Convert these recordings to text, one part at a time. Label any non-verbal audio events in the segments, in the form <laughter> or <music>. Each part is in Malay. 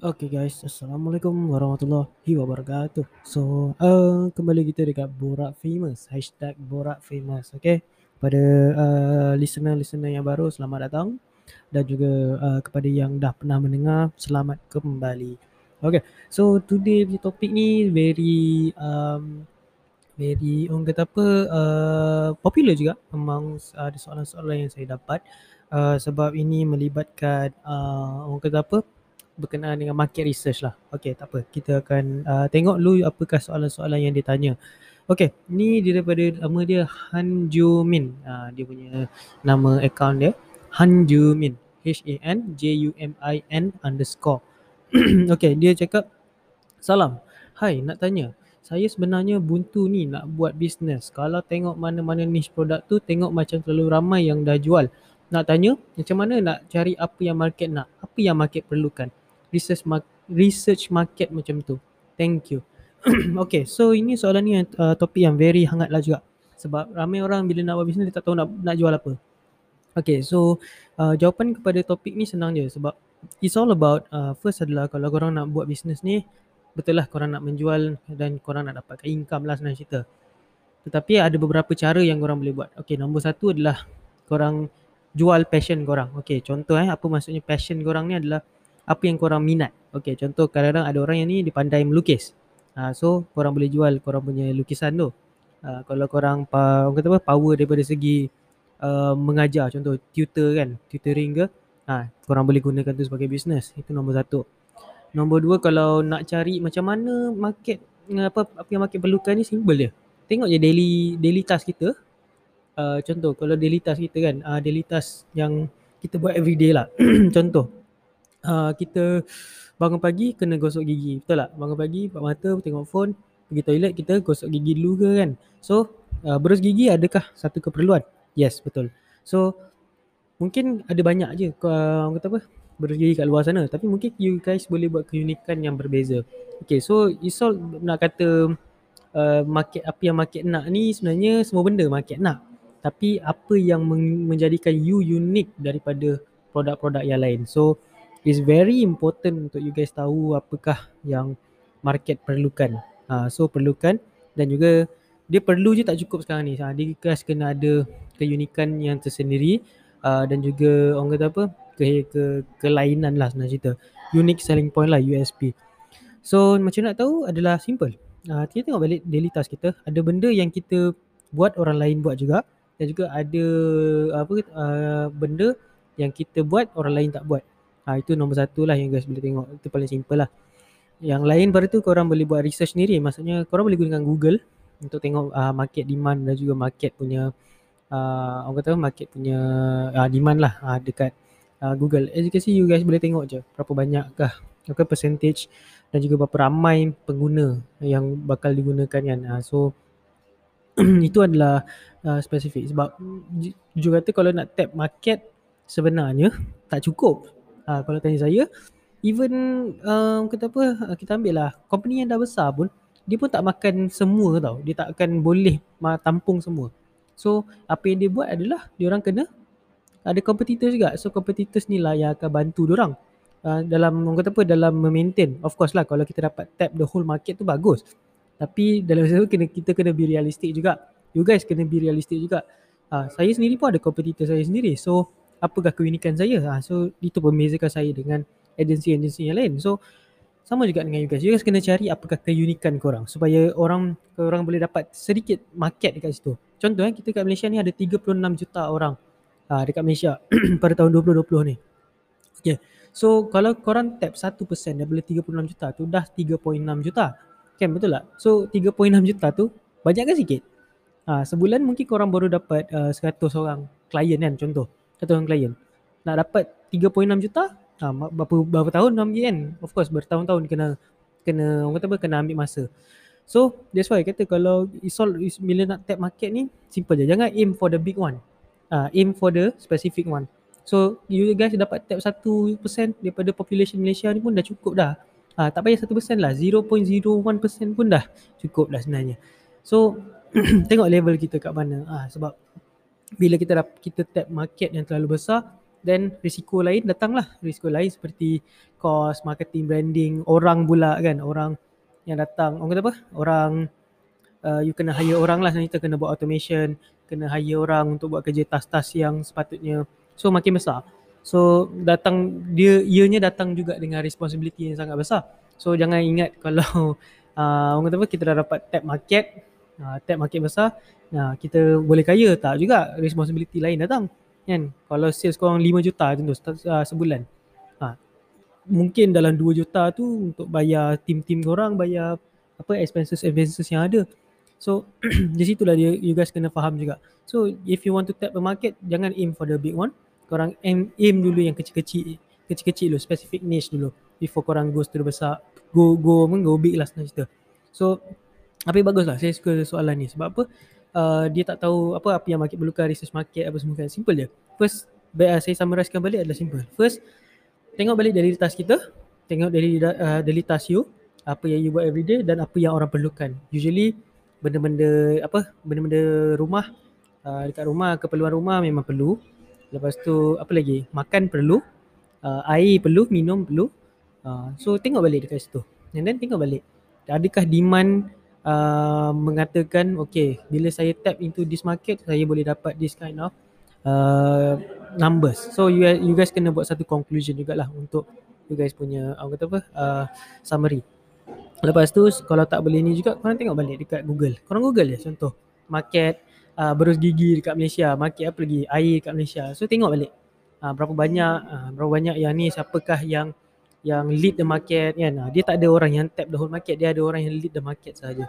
Okay guys, Assalamualaikum warahmatullahi wabarakatuh. So, uh, kembali kita dekat Borak Famous, hashtag Borak Famous, okay. Pada uh, listener-listener yang baru, selamat datang. Dan juga uh, kepada yang dah pernah mendengar, selamat kembali. Okay, so today punya topik ni very um, very orang kata apa uh, popular juga among uh, soalan-soalan yang saya dapat uh, sebab ini melibatkan uh, orang kata apa berkenaan dengan market research lah. Okay, tak apa. Kita akan uh, tengok dulu apakah soalan-soalan yang ditanya. Okay, ni daripada nama dia Han Ju Min. Uh, dia punya nama account dia. Han Ju Min. H-A-N-J-U-M-I-N underscore. <clears throat> okay, dia cakap, Salam. Hai, nak tanya. Saya sebenarnya buntu ni nak buat bisnes. Kalau tengok mana-mana niche produk tu, tengok macam terlalu ramai yang dah jual. Nak tanya, macam mana nak cari apa yang market nak? Apa yang market perlukan? Research research market macam tu. Thank you. <clears throat> okay, so ini soalan ni uh, topik yang very hangat lah juga. Sebab ramai orang bila nak buat bisnes dia tak tahu nak, nak jual apa. Okay, so uh, jawapan kepada topik ni senang je sebab it's all about uh, first adalah kalau korang nak buat bisnes ni betul lah korang nak menjual dan korang nak dapatkan income lah senang cerita. Tetapi ada beberapa cara yang korang boleh buat. Okay, nombor satu adalah korang jual passion korang. Okay, contoh eh apa maksudnya passion korang ni adalah apa yang korang minat. Okay, contoh kadang-kadang ada orang yang ni dia pandai melukis. Uh, so, korang boleh jual korang punya lukisan tu. Uh, kalau korang orang kata apa, power daripada segi uh, mengajar, contoh tutor kan, tutoring ke, uh, korang boleh gunakan tu sebagai bisnes. Itu nombor satu. Nombor dua, kalau nak cari macam mana market, apa, apa yang market perlukan ni, simple je. Tengok je daily daily task kita. Uh, contoh, kalau daily task kita kan, uh, daily task yang kita buat everyday lah. <clears throat> contoh, uh, kita bangun pagi kena gosok gigi. Betul tak? Bangun pagi buka mata tengok phone, pergi toilet kita gosok gigi dulu ke kan. So uh, berus gigi adakah satu keperluan? Yes, betul. So mungkin ada banyak je uh, kata apa? Berus gigi kat luar sana. Tapi mungkin you guys boleh buat keunikan yang berbeza. Okay, so Isol nak kata uh, market apa yang market nak ni sebenarnya semua benda market nak. Tapi apa yang menjadikan you unik daripada produk-produk yang lain. So is very important untuk you guys tahu apakah yang market perlukan. Ha, so perlukan dan juga dia perlu je tak cukup sekarang ni. Ha, dia guys kena ada keunikan yang tersendiri uh, dan juga orang kata apa ke, ke kelainan lah sebenarnya cerita. Unique selling point lah USP. So macam nak tahu adalah simple. Uh, kita tengok balik daily task kita. Ada benda yang kita buat orang lain buat juga dan juga ada apa uh, benda yang kita buat orang lain tak buat. Ha, itu nombor satu lah yang guys boleh tengok. Itu paling simple lah. Yang lain baru tu korang boleh buat research sendiri. Maksudnya korang boleh gunakan Google untuk tengok uh, market demand dan juga market punya uh, orang kata market punya uh, demand lah uh, dekat uh, Google. As you can see you guys boleh tengok je berapa banyak kah okay, percentage dan juga berapa ramai pengguna yang bakal digunakan kan. Uh, so <clears throat> itu adalah uh, spesifik sebab jujur kata kalau nak tap market sebenarnya tak cukup Ha, kalau tanya saya, even um, kata apa, uh, kita ambil lah, company yang dah besar pun, dia pun tak makan semua tau. Dia tak akan boleh tampung semua. So, apa yang dia buat adalah, dia orang kena ada competitors juga. So, competitors ni lah yang akan bantu dia orang. Uh, dalam orang kata apa dalam memaintain of course lah kalau kita dapat tap the whole market tu bagus tapi dalam masa kena kita kena be realistic juga you guys kena be realistic juga uh, saya sendiri pun ada competitor saya sendiri so apakah keunikan saya? Ha, so itu membezakan saya dengan agensi-agensi yang lain. So sama juga dengan you guys. You guys kena cari apakah keunikan korang supaya orang orang boleh dapat sedikit market dekat situ. Contoh eh kita kat Malaysia ni ada 36 juta orang ha, dekat Malaysia <clears throat> pada tahun 2020 ni. Okay. so kalau korang tap 1% daripada 36 juta tu dah 3.6 juta. Kan betul tak? So 3.6 juta tu banyak kan sikit? Ha, sebulan mungkin korang baru dapat uh, 100 orang klien kan contoh satu orang klien. Nak dapat 3.6 juta ha, berapa berapa tahun ambil kan? Of course bertahun-tahun kena kena orang kata apa kena ambil masa. So that's why kata kalau isol bila nak tap market ni simple je. Jangan aim for the big one. Uh, aim for the specific one. So you guys dapat tap 1% daripada population Malaysia ni pun dah cukup dah. Ha, tak payah 1% lah. 0.01% pun dah cukup dah sebenarnya. So <clears throat> tengok level kita kat mana. Ha, sebab bila kita dah kita tap market yang terlalu besar then risiko lain datanglah. Risiko lain seperti cost marketing branding orang pula kan. Orang yang datang orang kata apa? Orang uh, you kena hire orang lah. Kita kena buat automation kena hire orang untuk buat kerja tas-tas yang sepatutnya so makin besar. So datang dia ianya datang juga dengan responsibility yang sangat besar. So jangan ingat kalau <laughs> uh, orang kata apa? Kita dah dapat tap market uh, tap market besar nah kita boleh kaya tak juga responsibility lain datang kan? Kalau sales korang 5 juta macam tu uh, sebulan. Ha. mungkin dalam 2 juta tu untuk bayar tim-tim korang bayar apa expenses expenses yang ada. So <clears throat> di situ lah dia you guys kena faham juga. So if you want to tap the market jangan aim for the big one. Korang aim, aim dulu yang kecil-kecil kecil-kecil dulu specific niche dulu before korang goes to the besar go go go big lah cerita. So tapi bagus lah saya suka soalan ni. Sebab apa? Uh, dia tak tahu apa apa yang market perlukan research market apa semua kan. Simple je. First uh, saya summarizekan balik adalah simple. First tengok balik dari task kita. Tengok dari uh, dari task you. Apa yang you buat everyday dan apa yang orang perlukan. Usually benda-benda apa benda-benda rumah uh, dekat rumah keperluan rumah memang perlu. Lepas tu apa lagi? Makan perlu. Uh, air perlu minum perlu. Uh, so tengok balik dekat situ. And then tengok balik. Adakah demand uh, mengatakan okay bila saya tap into this market saya boleh dapat this kind of uh, numbers. So you you guys kena buat satu conclusion jugalah untuk you guys punya apa kata apa uh, summary. Lepas tu kalau tak boleh ni juga korang tengok balik dekat Google. Korang Google ya contoh market uh, berus gigi dekat Malaysia market apa lagi air dekat Malaysia. So tengok balik uh, berapa banyak uh, berapa banyak yang ni siapakah yang yang lead the market kan. Ha, dia tak ada orang yang tap the whole market, dia ada orang yang lead the market saja.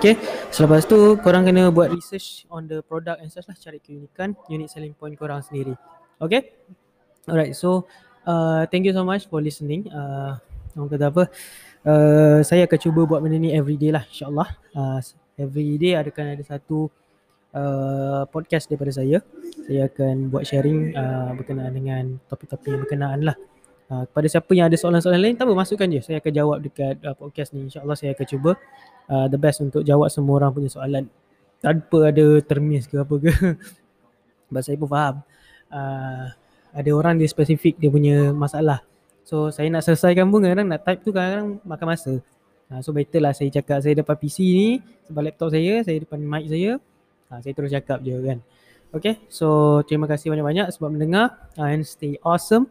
Okay, selepas tu korang kena buat research on the product and such lah, cari keunikan, unique selling point korang sendiri. Okay, alright, so uh, thank you so much for listening. Uh, orang kata apa, uh, saya akan cuba buat benda ni everyday lah insyaAllah. Uh, everyday akan ada satu uh, podcast daripada saya. Saya akan buat sharing uh, berkenaan dengan topik-topik yang berkenaan lah. Uh, kepada siapa yang ada soalan-soalan lain, tak apa masukkan je. Saya akan jawab dekat uh, podcast ni. InsyaAllah saya akan cuba uh, the best untuk jawab semua orang punya soalan. Tanpa ada termis ke apa ke. <laughs> Sebab saya pun faham. Uh, ada orang dia spesifik dia punya masalah. So saya nak selesaikan pun kadang nak type tu kadang-kadang makan masa. Uh, so better lah saya cakap saya depan PC ni sebab laptop saya, saya depan mic saya. Uh, saya terus cakap je kan. Okay, so terima kasih banyak-banyak sebab mendengar uh, and stay awesome.